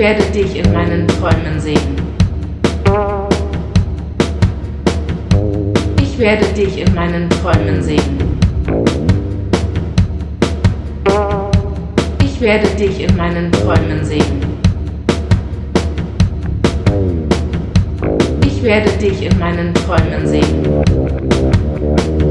werde dich in meinen Träumen sehen. Ich werde dich in meinen Träumen sehen. Ich werde dich in meinen Träumen sehen. Ich werde dich in meinen Träumen sehen.